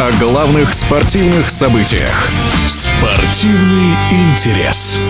о главных спортивных событиях. Спортивный интерес.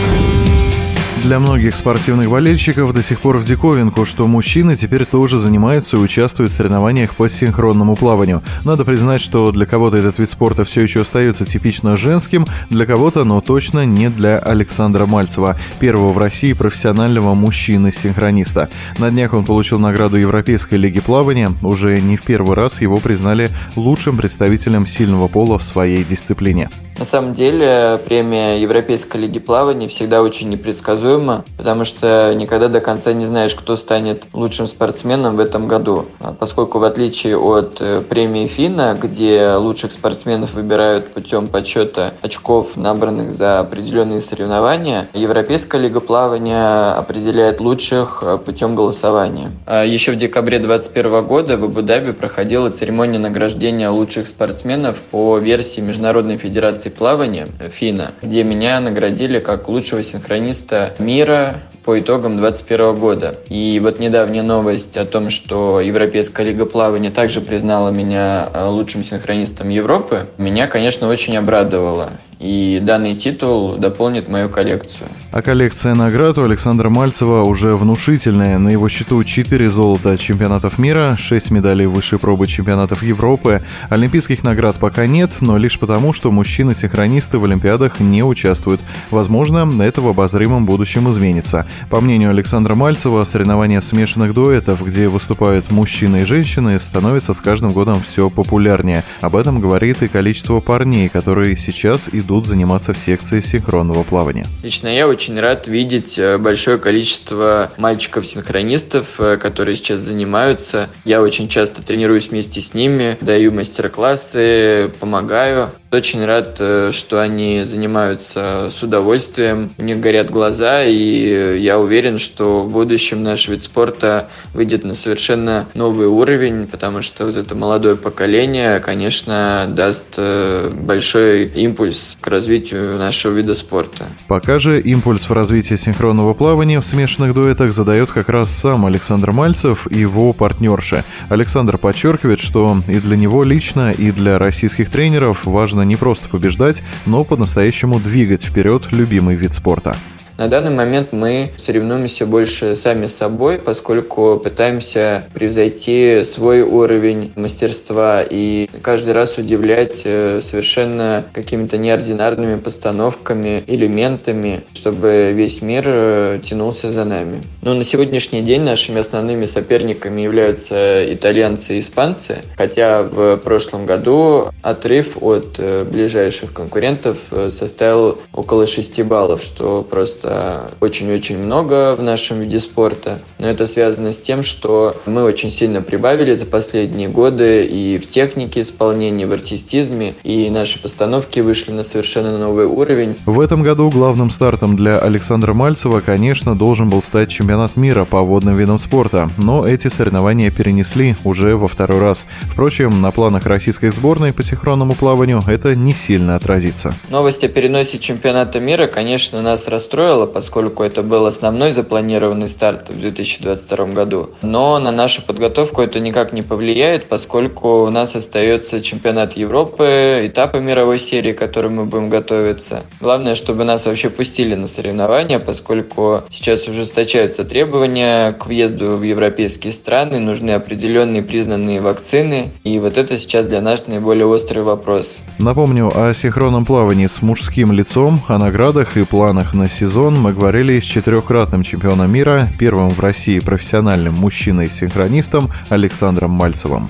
Для многих спортивных болельщиков до сих пор в диковинку, что мужчины теперь тоже занимаются и участвуют в соревнованиях по синхронному плаванию. Надо признать, что для кого-то этот вид спорта все еще остается типично женским, для кого-то, но точно не для Александра Мальцева, первого в России профессионального мужчины-синхрониста. На днях он получил награду Европейской лиги плавания. Уже не в первый раз его признали лучшим представителем сильного пола в своей дисциплине. На самом деле премия Европейской лиги плавания всегда очень непредсказуема, потому что никогда до конца не знаешь, кто станет лучшим спортсменом в этом году. А поскольку в отличие от э, премии ФИНА, где лучших спортсменов выбирают путем подсчета очков, набранных за определенные соревнования, Европейская лига плавания определяет лучших э, путем голосования. А еще в декабре 2021 года в Абу-Даби проходила церемония награждения лучших спортсменов по версии Международной Федерации Федерации плавания ФИНА, где меня наградили как лучшего синхрониста мира по итогам 2021 года. И вот недавняя новость о том, что Европейская лига плавания также признала меня э, лучшим синхронистом Европы, меня, конечно, очень обрадовало. И данный титул дополнит мою коллекцию. А коллекция наград у Александра Мальцева уже внушительная. На его счету 4 золота чемпионатов мира, 6 медалей высшей пробы чемпионатов Европы. Олимпийских наград пока нет, но лишь потому, что мужчины-синхронисты в Олимпиадах не участвуют. Возможно, это в обозримом будущем изменится. По мнению Александра Мальцева, соревнования смешанных дуэтов, где выступают мужчины и женщины, становятся с каждым годом все популярнее. Об этом говорит и количество парней, которые сейчас идут идут заниматься в секции синхронного плавания. Лично я очень рад видеть э, большое количество мальчиков-синхронистов, э, которые сейчас занимаются. Я очень часто тренируюсь вместе с ними, даю мастер-классы, помогаю. Очень рад, э, что они занимаются с удовольствием, у них горят глаза, и я уверен, что в будущем наш вид спорта выйдет на совершенно новый уровень, потому что вот это молодое поколение, конечно, даст большой импульс к развитию нашего вида спорта. Пока же импульс в развитии синхронного плавания в смешанных дуэтах задает как раз сам Александр Мальцев и его партнерши. Александр подчеркивает, что и для него лично, и для российских тренеров важно не просто побеждать, но по-настоящему двигать вперед любимый вид спорта. На данный момент мы соревнуемся больше сами с собой, поскольку пытаемся превзойти свой уровень мастерства и каждый раз удивлять э, совершенно какими-то неординарными постановками, элементами, чтобы весь мир э, тянулся за нами. Но на сегодняшний день нашими основными соперниками являются итальянцы и испанцы, хотя в прошлом году отрыв от э, ближайших конкурентов составил около 6 баллов, что просто это очень-очень много в нашем виде спорта, но это связано с тем, что мы очень сильно прибавили за последние годы и в технике исполнения, в артистизме, и наши постановки вышли на совершенно новый уровень. В этом году главным стартом для Александра Мальцева, конечно, должен был стать чемпионат мира по водным видам спорта, но эти соревнования перенесли уже во второй раз. Впрочем, на планах российской сборной по синхронному плаванию это не сильно отразится. Новость о переносе чемпионата мира, конечно, нас расстроила, стоило, поскольку это был основной запланированный старт в 2022 году. Но на нашу подготовку это никак не повлияет, поскольку у нас остается чемпионат Европы, этапы мировой серии, к которым мы будем готовиться. Главное, чтобы нас вообще пустили на соревнования, поскольку сейчас ужесточаются требования к въезду в европейские страны, нужны определенные признанные вакцины, и вот это сейчас для нас наиболее острый вопрос. Напомню о синхронном плавании с мужским лицом, о наградах и планах на сезон сезон мы говорили с четырехкратным чемпионом мира, первым в России профессиональным мужчиной-синхронистом Александром Мальцевым.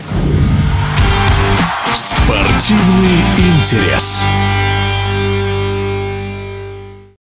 Спортивный интерес.